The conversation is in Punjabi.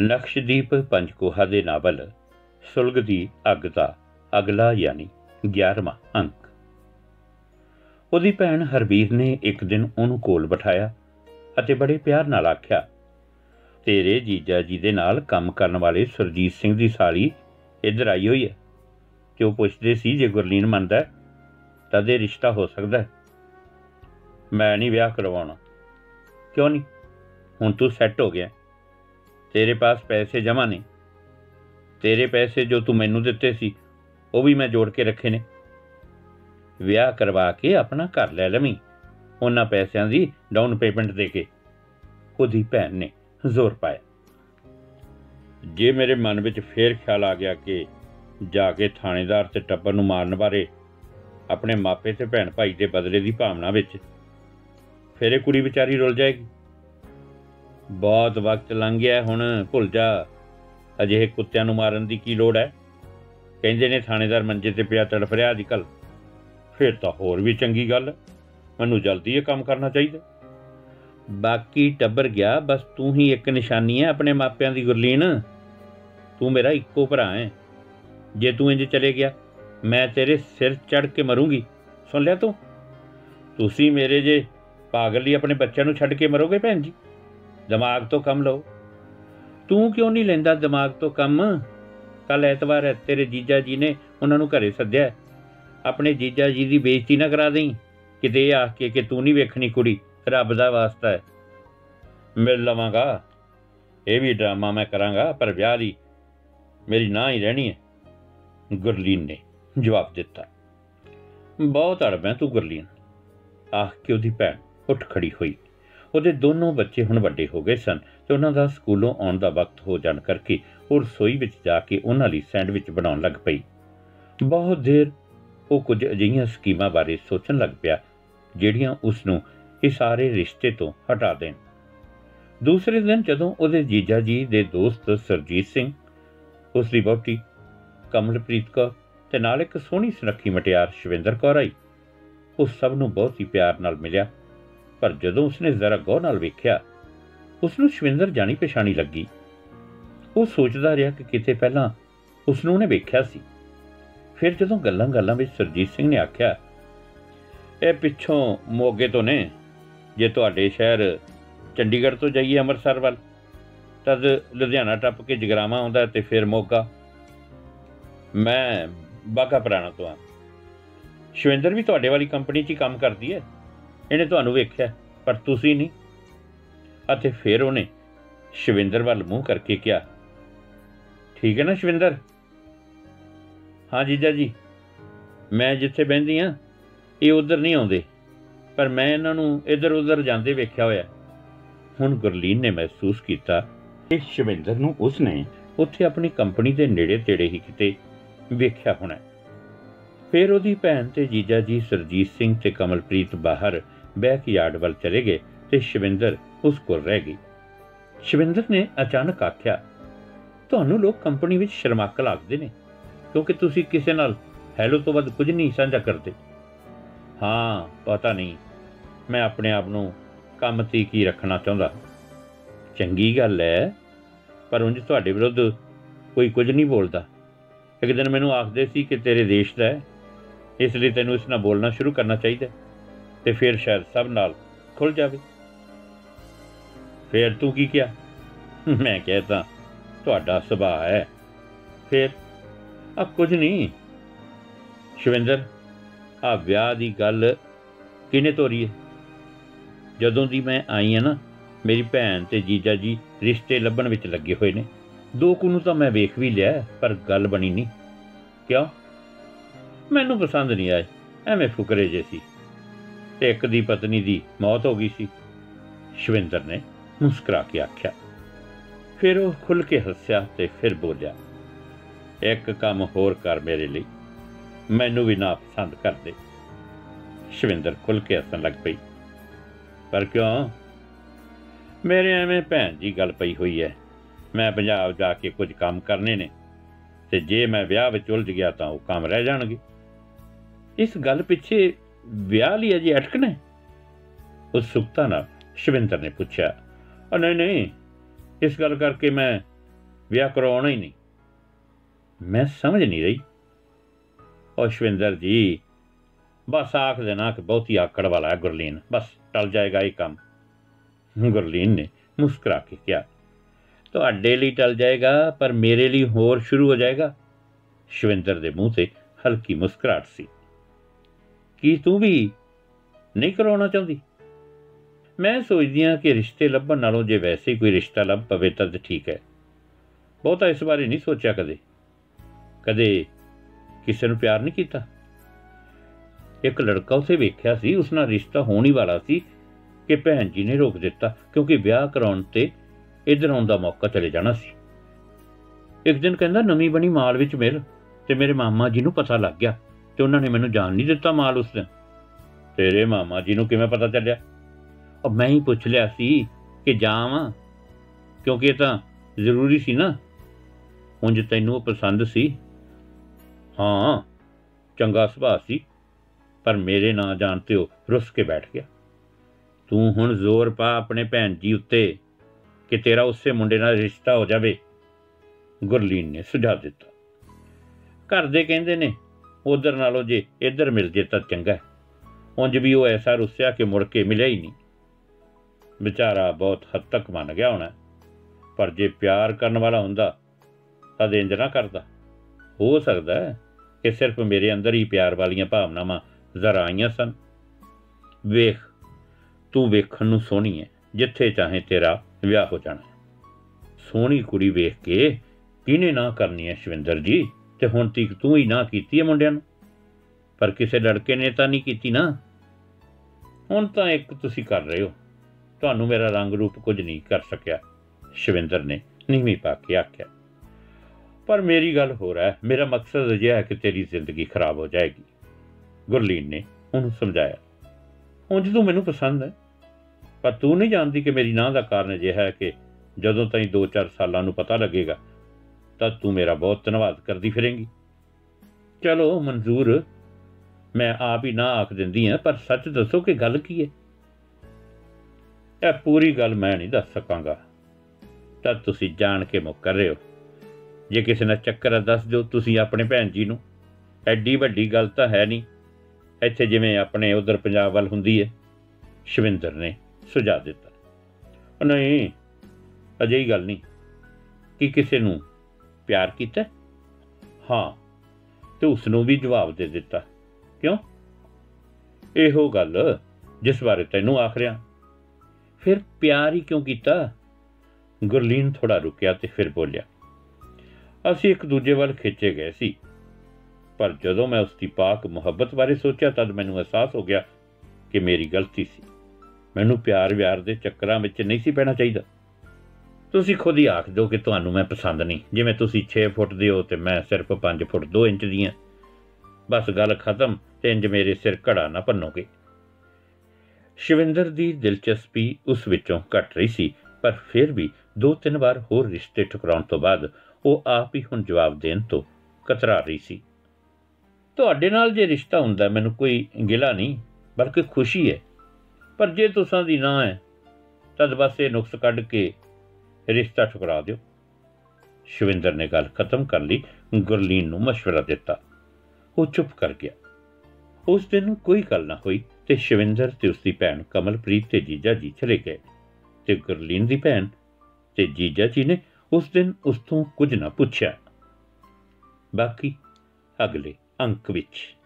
ਲਕਸ਼ਦੀਪ ਪੰਜਕੋਹਾ ਦੇ ਨਾਵਲ ਸੁਲਗ ਦੀ ਅੱਗ ਦਾ ਅਗਲਾ ਯਾਨੀ 11ਵਾਂ ਅੰਕ। ਉਹਦੀ ਭੈਣ ਹਰਬੀਰ ਨੇ ਇੱਕ ਦਿਨ ਉਹਨੂੰ ਕੋਲ ਬਿਠਾਇਆ ਅਤੇ ਬੜੇ ਪਿਆਰ ਨਾਲ ਆਖਿਆ ਤੇਰੇ ਜੀਜਾ ਜੀ ਦੇ ਨਾਲ ਕੰਮ ਕਰਨ ਵਾਲੇ ਸੁਰਜੀਤ ਸਿੰਘ ਦੀ ਸਾਲੀ ਇੱਧਰ ਆਈ ਹੋਈ ਹੈ। ਤੇ ਉਹ ਪੁੱਛਦੇ ਸੀ ਜੇ ਗੁਰਲੀਨ ਮੰਨਦਾ ਹੈ, ਤਾਂ ਇਹ ਰਿਸ਼ਤਾ ਹੋ ਸਕਦਾ ਹੈ। ਮੈਂ ਨਹੀਂ ਵਿਆਹ ਕਰਵਾਉਣਾ। ਕਿਉਂ ਨਹੀਂ? ਹੁਣ ਤੂੰ ਸੈੱਟ ਹੋ ਗਿਆ। ਤੇਰੇ ਪਾਸ ਪੈਸੇ ਜਮਾ ਨਹੀਂ ਤੇਰੇ ਪੈਸੇ ਜੋ ਤੂੰ ਮੈਨੂੰ ਦਿੱਤੇ ਸੀ, ਉਹ ਵੀ ਮੈਂ ਜੋੜ ਕੇ ਰੱਖੇ ਨੇ। ਵਿਆਹ ਕਰਵਾ ਕੇ ਆਪਣਾ ਘਰ ਲੈ ਲਵੀਂ, ਉਹਨਾਂ ਪੈਸਿਆਂ ਦੀ ਡਾਊਨ ਪੇਮੈਂਟ ਦੇ ਕੇ। ਉਹਦੀ ਭੈਣ ਨੇ ਜ਼ੋਰ ਪਾਇਆ। ਜੇ ਮੇਰੇ ਮਨ ਵਿੱਚ ਫੇਰ ਖਿਆਲ ਆ ਗਿਆ ਕਿ ਜਾ ਕੇ ਥਾਣੇਦਾਰ ਤੇ ਟੱਬਰ ਨੂੰ ਮਾਰਨ ਬਾਰੇ ਆਪਣੇ ਮਾਪੇ ਤੇ ਭੈਣ ਭਾਈ ਦੇ ਬਦਲੇ ਦੀ ਭਾਵਨਾ ਵਿੱਚ, ਫਿਰ ਇਹ ਕੁੜੀ ਵਿਚਾਰੀ ਰੁੱਲ ਜਾਏਗੀ। ਬਹੁਤ ਵਕਤ ਲੰਘ ਗਿਆ ਹੁਣ ਭੁੱਲ ਜਾ। ਅਜਿਹੇ ਕੁੱਤਿਆਂ ਨੂੰ ਮਾਰਨ ਦੀ ਕੀ ਲੋੜ ਹੈ? ਕਹਿੰਦੇ ਨੇ ਥਾਣੇਦਾਰ ਮੰਜੇ ਤੇ ਪਿਆ ਤੜਫ ਰਿਹਾ ਅੱਜ ਕੱਲ ਫਿਰ ਤਾਂ ਹੋਰ ਵੀ ਚੰਗੀ ਗੱਲ। ਮੈਨੂੰ ਜਲਦੀ ਇਹ ਕੰਮ ਕਰਨਾ ਚਾਹੀਦਾ। ਬਾਕੀ ਟੱਬਰ ਗਿਆ, ਬਸ ਤੂੰ ਹੀ ਇੱਕ ਨਿਸ਼ਾਨੀ ਹੈ ਆਪਣੇ ਮਾਪਿਆਂ ਦੀ ਗੁਰਲੀਨ। ਤੂੰ ਮੇਰਾ ਇੱਕੋ ਭਰਾ ਹੈ। ਜੇ ਤੂੰ ਇੰਜ ਚਲੇ ਗਿਆ, ਮੈਂ ਤੇਰੇ ਸਿਰ ਚੜ ਕੇ ਮਰੂੰਗੀ। ਸੁਣ ਲਿਆ ਤੂੰ? ਤੁਸੀਂ ਮੇਰੇ ਜੇ ਪਾਗਲ ਹੀ ਆਪਣੇ ਬੱਚਿਆਂ ਨੂੰ ਛੱਡ ਕੇ ਮਰੋਗੇ ਭੈਣ ਜੀ? ਦਿਮਾਗ ਤੋਂ ਕੰਮ ਲਓ। ਤੂੰ ਕਿਉਂ ਨਹੀਂ ਲੈਂਦਾ ਦਿਮਾਗ ਤੋਂ ਕੰਮ? ਕੱਲ ਐਤਵਾਰ ਹੈ, ਤੇਰੇ ਜੀਜਾ ਜੀ ਨੇ ਉਹਨਾਂ ਨੂੰ ਘਰੇ ਸੱਦਿਆ। ਹੈ। ਆਪਣੇ ਜੀਜਾ ਜੀ ਦੀ ਬੇਇੱਜ਼ਤੀ ਨਾ ਕਰਾ ਦੇਈਂ। ਕਿਤੇ ਇਹ ਆਖ ਕੇ ਕਿ ਤੂੰ ਨਹੀਂ ਵੇਖਣੀ ਕੁੜੀ, ਰੱਬ ਦਾ ਵਾਸਤਾ ਹੈ। ਮਿਲ ਲਵਾਂਗਾ। ਇਹ ਵੀ ਡਰਾਮਾ ਮੈਂ ਕਰਾਂਗਾ, ਪਰ ਵਿਆਹ ਦੀ ਮੇਰੀ ਨਾ ਹੀ ਰਹਿਣੀ ਹੈ। ਗੁਰਲੀਨ ਨੇ ਜਵਾਬ ਦਿੱਤਾ। ਬਹੁਤ ਅੜਬਾਂ ਤੂੰ ਗੁਰਲੀਨ। ਆਖ ਕੇ ਉਹਦੀ ਭੈਣ ਉੱਠ ਖੜੀ ਹੋਈ। ਉਹਦੇ ਦੋਨੋਂ ਬੱਚੇ ਹੁਣ ਵੱਡੇ ਹੋ ਗਏ ਸਨ, ਤੇ ਉਹਨਾਂ ਦਾ ਸਕੂਲੋਂ ਆਉਣ ਦਾ ਵਕਤ ਹੋ ਜਾਣ ਕਰਕੇ ਉਹ ਰਸੋਈ ਵਿੱਚ ਜਾ ਕੇ ਉਹਨਾਂ ਲਈ ਸੈਂਡਵਿਚ ਬਣਾਉਣ ਲੱਗ ਪਈ। ਬਹੁਤ ਦੇਰ ਉਹ ਕੁਝ ਅਜਿਹੀਆਂ ਸਕੀਮਾਂ ਬਾਰੇ ਸੋਚਣ ਲੱਗ ਪਿਆ, ਜਿਹੜੀਆਂ ਉਸ ਨੂੰ ਇਸ ਸਾਰੇ ਰਿਸ਼ਤੇ ਤੋਂ ਹਟਾ ਦੇਣ। ਦੂਸਰੇ ਦਿਨ ਜਦੋਂ ਉਹਦੇ ਜੀਜਾ ਜੀ ਦੇ ਦੋਸਤ ਸਰਜੀਤ ਸਿੰਘ, ਉਸ ਦੀ ਵਹੁਟੀ ਕਮਲਪ੍ਰੀਤ ਕੌਰ ਤੇ ਨਾਲ ਇੱਕ ਸੋਹਣੀ ਸੁਨੱਖੀ ਮਟਿਆਰ ਸ਼ਵਿੰਦਰ ਕੌਰ ਆਈ, ਉਹ ਸਭ ਨੂੰ ਬਹੁਤ ਹੀ ਪਿਆਰ ਨਾਲ ਮਿਲਿਆ। ਪਰ ਜਦੋਂ ਉਸਨੇ ਜ਼ਰਾ ਗੌਰ ਨਾਲ ਵੇਖਿਆ ਉਸ ਨੂੰ ਸ਼ਵਿੰਦਰ ਜਾਣੀ ਪਛਾਣੀ ਲੱਗੀ। ਉਹ ਸੋਚਦਾ ਰਿਹਾ ਕਿ ਕਿਤੇ ਪਹਿਲਾਂ ਉਸ ਨੂੰ ਉਹਨੇ ਵੇਖਿਆ ਸੀ। ਫਿਰ ਜਦੋਂ ਗੱਲਾਂ-ਗੱਲਾਂ ਵਿੱਚ ਸਰਜੀਤ ਸਿੰਘ ਨੇ ਆਖਿਆ, ਇਹ ਪਿੱਛੋਂ ਮੋਗੇ ਤੋਂ ਨੇ, ਜੇ ਤੁਹਾਡੇ ਸ਼ਹਿਰ ਚੰਡੀਗੜ੍ਹ ਤੋਂ ਜਾਈਏ ਅੰਮ੍ਰਿਤਸਰ ਵੱਲ, ਤਦ ਲੁਧਿਆਣਾ ਟੱਪ ਕੇ ਜਗਰਾਵਾਂ ਆਉਂਦਾ ਤੇ ਫਿਰ ਮੋਗਾ। ਮੈਂ ਬਾਗਾ ਪੁਰਾਣਾ ਤੋਂ ਆ ਸ਼ਵਿੰਦਰ ਵੀ ਤੁਹਾਡੇ ਵਾਲੀ ਕੰਪਨੀ 'ਚ ਹੀ ਕੰਮ ਕਰਦੀ ਹੈ। ਇਹਨੇ ਤੁਹਾਨੂੰ ਵੇਖਿਆ, ਪਰ ਤੁਸੀਂ ਨਹੀਂ। ਅਤੇ ਫਿਰ ਉਹਨੇ ਸ਼ਵਿੰਦਰ ਵੱਲ ਮੂੰਹ ਕਰਕੇ ਕਿਹਾ, ਠੀਕ ਹੈ ਨਾ ਸ਼ਵਿੰਦਰ? ਹਾਂ ਜੀਜਾ ਜੀ, ਮੈਂ ਜਿੱਥੇ ਬਹਿੰਦੀ ਆ, ਇਹ ਉਧਰ ਨਹੀਂ ਆਉਂਦੇ, ਪਰ ਮੈਂ ਇਹਨਾਂ ਨੂੰ ਇੱਧਰ ਉੱਧਰ ਜਾਂਦੇ ਵੇਖਿਆ ਹੋਇਆ। ਹੁਣ ਗੁਰਲੀਨ ਨੇ ਮਹਿਸੂਸ ਕੀਤਾ ਕਿ ਸ਼ਵਿੰਦਰ ਨੂੰ ਉਸਨੇ ਉੱਥੇ ਆਪਣੀ ਕੰਪਨੀ ਦੇ ਨੇੜੇ ਤੇੜੇ ਹੀ ਕਿਤੇ ਵੇਖਿਆ ਹੋਣਾ ਫਿਰ ਉਹਦੀ ਭੈਣ ਤੇ ਜੀਜਾ ਜੀ ਸਰਜੀਤ ਸਿੰਘ ਤੇ ਕਮਲਪ੍ਰੀਤ ਬਾਹਰ ਬੈਕਯਾਰਡ ਵੱਲ ਚਲੇ ਗਏ ਤੇ ਸ਼ਵਿੰਦਰ ਉਸ ਕੋਲ ਰਹਿ ਗਈ। ਸ਼ਵਿੰਦਰ ਨੇ ਅਚਾਨਕ ਆਖਿਆ ਤੁਹਾਨੂੰ ਲੋਕ ਕੰਪਨੀ ਵਿੱਚ ਸ਼ਰਮਾਕਲ ਆਖਦੇ ਨੇ ਕਿਉਂਕਿ ਤੁਸੀਂ ਕਿਸੇ ਨਾਲ ਹੈਲੋ ਤੋਂ ਵੱਧ ਕੁਝ ਨਹੀਂ ਸਾਂਝਾ ਕਰਦੇ। ਹਾਂ ਪਤਾ ਨਹੀਂ ਮੈਂ ਆਪਣੇ ਆਪ ਨੂੰ ਕੰਮ ਤੇ ਕੀ ਰੱਖਣਾ ਚਾਹੁੰਦਾ। ਚੰਗੀ ਗੱਲ ਹੈ ਪਰ ਉਂਝ ਤੁਹਾਡੇ ਵਿਰੁੱਧ ਕੋਈ ਕੁਝ ਨਹੀਂ ਬੋਲਦਾ। ਇੱਕ ਦਿਨ ਮੈਨੂੰ ਆਖਦੇ ਸੀ ਕਿ ਤੇਰੇ ਦੇਸ਼ ਦਾ ਹੈ ਇਸ ਲਈ ਤੈਨੂੰ ਇਸ ਨਾਲ ਬੋਲਣਾ ਸ਼ੁਰੂ ਕਰਨਾ ਚਾਹੀਦਾ ਹੈ, ਤੇ ਫਿਰ ਸ਼ਾਇਦ ਸਭ ਨਾਲ ਖੁੱਲ ਜਾਵੇ। ਫਿਰ ਤੂੰ ਕੀ ਕਿਹਾ? ਮੈਂ ਕਹਿਤਾ ਤੁਹਾਡਾ ਸੁਭਾਅ ਹੈ। ਫਿਰ ਆ ਕੁਝ ਨਹੀਂ। ਸ਼ਵਿੰਦਰ ਆ ਵਿਆਹ ਦੀ ਗੱਲ ਕਿਨੇ ਤੋਰੀ ਹੈ? ਜਦੋਂ ਦੀ ਮੈਂ ਆਈ ਹਾਂ ਨਾ, ਮੇਰੀ ਭੈਣ ਤੇ ਜੀਜਾ ਜੀ ਰਿਸ਼ਤੇ ਲੱਭਣ ਵਿੱਚ ਲੱਗੇ ਹੋਏ ਨੇ। ਦੋ ਕੁ ਨੂੰ ਤਾਂ ਮੈਂ ਵੇਖ ਵੀ ਲਿਆ, ਪਰ ਗੱਲ ਬਣੀ ਨਹੀਂ। ਕਿਉਂ? ਮੈਨੂੰ ਪਸੰਦ ਨਹੀਂ ਆਏ। ਐਵੇਂ ਫੁਕਰੇ ਜੇ ਸੀ। ਤੇ ਇੱਕ ਦੀ ਪਤਨੀ ਦੀ ਮੌਤ ਹੋ ਗਈ ਸੀ। ਸ਼ਵਿੰਦਰ ਨੇ ਮੁਸਕਰਾ ਕੇ ਆਖਿਆ। ਫਿਰ ਉਹ ਖੁੱਲ ਕੇ ਹੱਸਿਆ ਤੇ ਫਿਰ ਬੋਲਿਆ, ਇੱਕ ਕੰਮ ਹੋਰ ਕਰ ਮੇਰੇ ਲਈ। ਮੈਨੂੰ ਵੀ ਨਾ ਪਸੰਦ ਕਰਦੇ ਸ਼ਵਿੰਦਰ ਖੁੱਲ ਕੇ ਹੱਸਣ ਲੱਗ ਪਈ। ਪਰ ਕਿਉਂ? ਮੇਰੇ ਐਵੇਂ ਭੈਣ ਜੀ ਗੱਲ ਪਈ ਹੋਈ ਹੈ ਮੈਂ ਪੰਜਾਬ ਜਾ ਕੇ ਕੁਝ ਕੰਮ ਕਰਨੇ ਨੇ ਤੇ ਜੇ ਮੈਂ ਵਿਆਹ ਵਿੱਚ ਉਲਝ ਗਿਆ ਤਾਂ ਉਹ ਕੰਮ ਰਹਿ ਜਾਣਗੇ। ਇਸ ਗੱਲ ਪਿੱਛੇ ਵਿਆਹ ਲਈ ਅਜੇ ਅਟਕਣਾ ਹੈ? ਉਤਸੁਕਤਾ ਨਾਲ ਸ਼ਵਿੰਦਰ ਨੇ ਪੁੱਛਿਆ "ਅ, ਨਹੀਂ ਨਹੀਂ ਇਸ ਗੱਲ ਕਰਕੇ ਮੈਂ ਵਿਆਹ ਕਰਾਉਣਾ ਹੀ ਨਹੀਂ। ਮੈਂ ਸਮਝ ਨਹੀਂ ਰਹੀ। ਓ ਸ਼ਵਿੰਦਰ ਜੀ ਬਸ ਆਖ ਦੇਣਾ ਕਿ ਬਹੁਤੀ ਆਕੜ ਵਾਲਾ ਹੈ ਗੁਰਲੀਨ ਬਸ ਟਲ ਜਾਏਗਾ ਇਹ ਕੰਮ। ਗੁਰਲੀਨ ਨੇ ਮੁਸਕਰਾ ਕੇ ਕਿਹਾ ਤੁਹਾਡੇ ਲਈ ਟਲ ਜਾਏਗਾ ਪਰ ਮੇਰੇ ਲਈ ਹੋਰ ਸ਼ੁਰੂ ਹੋ ਜਾਏਗਾ? ਸ਼ਵਿੰਦਰ ਦੇ ਮੂੰਹ ਤੇ ਹਲਕੀ ਮੁਸਕਰਾਹਟ ਸੀ। ਕੀ ਤੂੰ ਵੀ ਨਹੀਂ ਕਰਾਉਣਾ ਚਾਹੁੰਦੀ? ਮੈਂ ਸੋਚਦੀ ਹਾਂ ਕਿ ਰਿਸ਼ਤੇ ਲੱਭਣ ਨਾਲੋਂ ਜੇ ਵੈਸੇ ਕੋਈ ਰਿਸ਼ਤਾ ਲੱਭ ਪਵੇ ਤਾਂ ਠੀਕ ਹੈ। ਬਹੁਤਾ ਇਸ ਬਾਰੇ ਨਹੀਂ ਸੋਚਿਆ ਕਦੇ। ਕਦੇ ਕਿਸੇ ਨੂੰ ਪਿਆਰ ਨਹੀਂ ਕੀਤਾ। ਇੱਕ ਲੜਕਾ ਉਸੇ ਵੇਖਿਆ ਸੀ, ਉਸ ਨਾਲ ਰਿਸ਼ਤਾ ਹੋਣ ਹੀ ਵਾਲਾ ਸੀ ਕਿ ਭੈਣ ਜੀ ਨੇ ਰੋਕ ਦਿੱਤਾ ਕਿਉਂਕਿ ਵਿਆਹ ਕਰਾਉਣ ਤੇ ਇਧਰ ਆਉਣ ਦਾ ਮੌਕਾ ਚਲੇ ਜਾਣਾ ਸੀ। ਇੱਕ ਦਿਨ ਕਹਿੰਦਾ, ਨਵੀਂ ਬਣੀ ਮਾਲ ਵਿੱਚ ਮਿਲ ਤੇ ਮੇਰੇ ਮਾਮਾ ਜੀ ਨੂੰ ਪਤਾ ਲੱਗ ਗਿਆ। ਤੇ ਉਹਨਾਂ ਨੇ ਮੈਨੂੰ ਜਾਣ ਨਹੀਂ ਦਿੱਤਾ ਮਾਲ ਉਸ ਦਿਨ। ਤੇਰੇ ਮਾਮਾ ਜੀ ਨੂੰ ਕਿਵੇਂ ਪਤਾ ਚੱਲਿਆ? ਉਹ ਮੈਂ ਹੀ ਪੁੱਛ ਲਿਆ ਸੀ ਕਿ ਜਾਵਾਂ, ਕਿਉਂਕਿ ਇਹ ਤਾਂ ਜ਼ਰੂਰੀ ਸੀ ਨਾ। ਉਂਝ ਤੈਨੂੰ ਉਹ ਪਸੰਦ ਸੀ? ਹਾਂ, ਚੰਗਾ ਸੁਭਾਅ ਸੀ, ਪਰ ਮੇਰੇ ਨਾਂ ਜਾਣਤੇ ਉਹ ਰੁੱਸ ਕੇ ਬੈਠ ਗਿਆ। ਤੂੰ ਹੁਣ ਜ਼ੋਰ ਪਾ ਆਪਣੇ ਭੈਣ ਜੀ ਉੱਤੇ ਕਿ ਤੇਰਾ ਉਸੇ ਮੁੰਡੇ ਨਾਲ ਰਿਸ਼ਤਾ ਹੋ ਜਾਵੇ, ਗੁਰਲੀਨ ਨੇ ਸੁਝਾਅ ਦਿੱਤਾ। ਘਰ ਦੇ ਕਹਿੰਦੇ ਨੇ ਉਧਰ ਨਾਲੋਂ ਜੇ ਇੱਧਰ ਮਿਲ ਜੇ ਤਾਂ ਚੰਗਾ ਹੈ। ਉਂਝ ਵੀ ਉਹ ਐਸਾ ਰੁੱਸਿਆ ਕਿ ਮੁੜ ਕੇ ਮਿਲਿਆ ਹੀ ਨਹੀਂ। ਵਿਚਾਰਾ ਬਹੁਤ ਹੱਦ ਤੱਕ ਮੰਨ ਗਿਆ ਹੋਣਾ ਪਰ ਜੇ ਪਿਆਰ ਕਰਨ ਵਾਲਾ ਹੁੰਦਾ ਤਾਂ ਇੰਜ ਨਾ ਕਰਦਾ। ਹੋ ਸਕਦਾ ਹੈ ਕਿ ਸਿਰਫ ਮੇਰੇ ਅੰਦਰ ਹੀ ਪਿਆਰ ਵਾਲੀਆਂ ਭਾਵਨਾਵਾਂ ਜ਼ਰਾ ਆਈਆਂ ਸਨ। ਵੇਖ, ਤੂੰ ਵੇਖਣ ਨੂੰ ਸੋਹਣੀ ਹੈ, ਜਿੱਥੇ ਚਾਹੇ ਤੇਰਾ ਵਿਆਹ ਹੋ ਜਾਣਾ ਸੋਹਣੀ ਕੁੜੀ ਵੇਖ ਕੇ ਕਿਹਨੇ ਨਾ ਕਰਨੀ ਹੈ ਸ਼ਵਿੰਦਰ ਜੀ? ਤੇ ਹੁਣ ਤੀਕ ਤੂੰ ਹੀ ਨਾ ਕੀਤੀ ਹੈ ਮੁੰਡਿਆਂ ਨੂੰ। ਪਰ ਕਿਸੇ ਲੜਕੇ ਨੇ ਤਾਂ ਨਹੀਂ ਕੀਤੀ ਨਾ। ਹੁਣ ਤਾਂ ਇੱਕ ਤੁਸੀਂ ਕਰ ਰਹੇ ਹੋ। ਤੁਹਾਨੂੰ ਮੇਰਾ ਰੰਗ ਰੂਪ ਕੁਝ ਨਹੀਂ ਕਰ ਸਕਿਆ, ਸ਼ਵਿੰਦਰ ਨੇ ਨੀਵੀਂ ਪਾ ਕੇ ਆਖਿਆ। ਪਰ ਮੇਰੀ ਗੱਲ ਹੋ ਰਹਾ ਹੈ, ਮੇਰਾ ਮਕਸਦ ਇਹ ਹੈ ਕਿ ਤੇਰੀ ਜ਼ਿੰਦਗੀ ਖਰਾਬ ਹੋ ਜਾਏਗੀ। ਗੁਰਲੀਨ ਨੇ ਉਹਨੂੰ ਸਮਝਾਇਆ। ਹੁਣ ਜਦੋਂ ਮੈਨੂੰ ਪਸੰਦ ਹੈ। ਪਰ ਤੂੰ ਨਹੀਂ ਜਾਣਦੀ ਕਿ ਮੇਰੀ ਨਾਂ ਦਾ ਕਾਰਨ ਇਹ ਹੈ ਕਿ ਜਦੋਂ ਤਾਈਂ 2-4 ਸਾਲਾਂ ਨੂੰ ਪਤਾ ਲੱਗੇਗਾ ਤਾਂ ਤੂੰ ਮੇਰਾ ਬਹੁਤ ਧੰਨਵਾਦ ਕਰਦੀ ਫਿਰੇਂਗੀ। ਚਲੋ ਮਨਜ਼ੂਰ, ਮੈਂ ਆਪ ਹੀ ਨਾ ਆਖ ਦਿੰਦੀ ਹਾਂ, ਪਰ ਸੱਚ ਦੱਸੋ ਕਿ ਗੱਲ ਕੀ ਹੈ? ਇਹ ਪੂਰੀ ਗੱਲ ਮੈਂ ਨਹੀਂ ਦੱਸ ਸਕਾਂਗਾ। ਤਾਂ ਤੁਸੀਂ ਜਾਣ ਕੇ ਮੁੱਕਰ ਰਹੇ ਹੋ। ਜੇ ਕਿਸੇ ਨਾਲ ਚੱਕਰ ਆ ਦੱਸ ਦਿਓ ਤੁਸੀਂ ਆਪਣੇ ਭੈਣ ਜੀ ਨੂੰ। ਐਡੀ ਵੱਡੀ ਗੱਲ ਤਾਂ ਹੈ ਨਹੀਂ। ਇੱਥੇ ਜਿਵੇਂ ਆਪਣੇ ਉਧਰ ਪੰਜਾਬ ਵੱਲ ਹੁੰਦੀ ਹੈ, ਸ਼ਵਿੰਦਰ ਨੇ ਸੁਝਾ ਦਿੱਤਾ। ਨਹੀਂ, ਅਜਿਹੀ ਗੱਲ ਨਹੀਂ। ਕਿ ਕਿਸੇ ਨੂੰ ਪਿਆਰ ਕੀਤਾ? ਹਾਂ, ਤੇ ਉਸ ਨੂੰ ਵੀ ਜਵਾਬ ਦੇ ਦਿੱਤਾ। ਕਿਉਂ? ਇਹੋ ਗੱਲ ਜਿਸ ਬਾਰੇ ਤੈਨੂੰ ਆਖ ਰਿਆਂ ਫਿਰ ਪਿਆਰ ਹੀ ਕਿਉਂ ਕੀਤਾ? ਗੁਰਲੀਨ ਥੋੜਾ ਰੁਕਿਆ ਤੇ ਫਿਰ ਬੋਲਿਆ, ਅਸੀਂ ਇੱਕ ਦੂਜੇ ਵੱਲ ਖਿੱਚੇ ਗਏ ਸੀ, ਪਰ ਜਦੋਂ ਮੈਂ ਉਸ ਦੀ ਪਾਕ ਮੁਹੱਬਤ ਬਾਰੇ ਸੋਚਿਆ ਤਦ ਮੈਨੂੰ ਅਹਿਸਾਸ ਹੋ ਗਿਆ ਕਿ ਮੇਰੀ ਗਲਤੀ ਸੀ। ਮੈਨੂੰ ਪਿਆਰ ਵਿਆਰ ਦੇ ਚੱਕਰਾਂ ਵਿੱਚ ਨਹੀਂ ਸੀ ਪੈਣਾ ਚਾਹੀਦਾ। ਤੁਸੀਂ ਖੁਦ ਹੀ ਆਖ ਦਿਓ ਕਿ ਤੁਹਾਨੂੰ ਮੈਂ ਪਸੰਦ ਨਹੀਂ। ਜਿਵੇਂ ਤੁਸੀਂ 6 ਫੁੱਟ ਦੇ ਹੋ ਤੇ ਮੈਂ ਸਿਰਫ 5 ਫੁੱਟ 2 ਇੰਚ ਦੀ ਹਾਂ। ਬਸ ਗੱਲ ਖਤਮ ਤੇ ਇੰਜ ਮੇਰੇ ਸਿਰ ਘੜਾ ਨਾ ਭੰਨੋਗੇ। ਸ਼ਿਵਿੰਦਰ ਦੀ ਦਿਲਚਸਪੀ ਉਸ ਵਿੱਚੋਂ ਘਟ ਰਹੀ ਸੀ, ਪਰ ਫਿਰ ਵੀ ਦੋ ਤਿੰਨ ਵਾਰ ਹੋਰ ਰਿਸ਼ਤੇ ਠੁਕਰਾਉਣ ਤੋਂ ਬਾਅਦ ਉਹ ਆਪ ਹੀ ਹੁਣ ਜਵਾਬ ਦੇਣ ਤੋਂ ਕਤਰਾ ਰਹੀ ਸੀ। ਤੁਹਾਡੇ ਨਾਲ ਜੇ ਰਿਸ਼ਤਾ ਹੁੰਦਾ, ਮੈਨੂੰ ਕੋਈ ਗਿਲਾ ਨਹੀਂ, ਬਲਕਿ ਖੁਸ਼ੀ ਹੈ। ਪਰ ਜੇ ਤੁਸਾਂ ਦੀ ਨਾ ਹੈ, ਤਦ ਬਸ ਇਹ ਨੁਕਸ ਕੱਢ ਕੇ ਰਿਸ਼ਤਾ ਠੁਕਰਾ ਦਿਓ। ਸ਼ਵਿੰਦਰ ਨੇ ਗੱਲ ਖਤਮ ਕਰ ਲਈ। ਗੁਰਲੀਨ ਨੂੰ مشਵਰਾ ਦਿੱਤਾ। ਉਹ ਚੁੱਪ ਕਰ ਗਿਆ। ਉਸ ਦਿਨ ਕੋਈ ਗੱਲ ਨਾ ਹੋਈ ਤੇ ਸ਼ਵਿੰਦਰ ਤੇ ਉਸਦੀ ਭੈਣ ਕਮਲਪ੍ਰੀਤ ਤੇ ਜੀਜਾ ਜੀ ਚਲੇ ਗਏ ਤੇ ਗੁਰਲੀਨ ਦੀ ਭੈਣ ਤੇ ਜੀਜਾ ਜੀ ਨੇ ਉਸ ਦਿਨ ਉਸ ਤੋਂ ਕੁਝ ਨਾ ਪੁੱਛਿਆ। ਬਾਕੀ ਅਗਲੇ ਅੰਕ ਵਿੱਚ।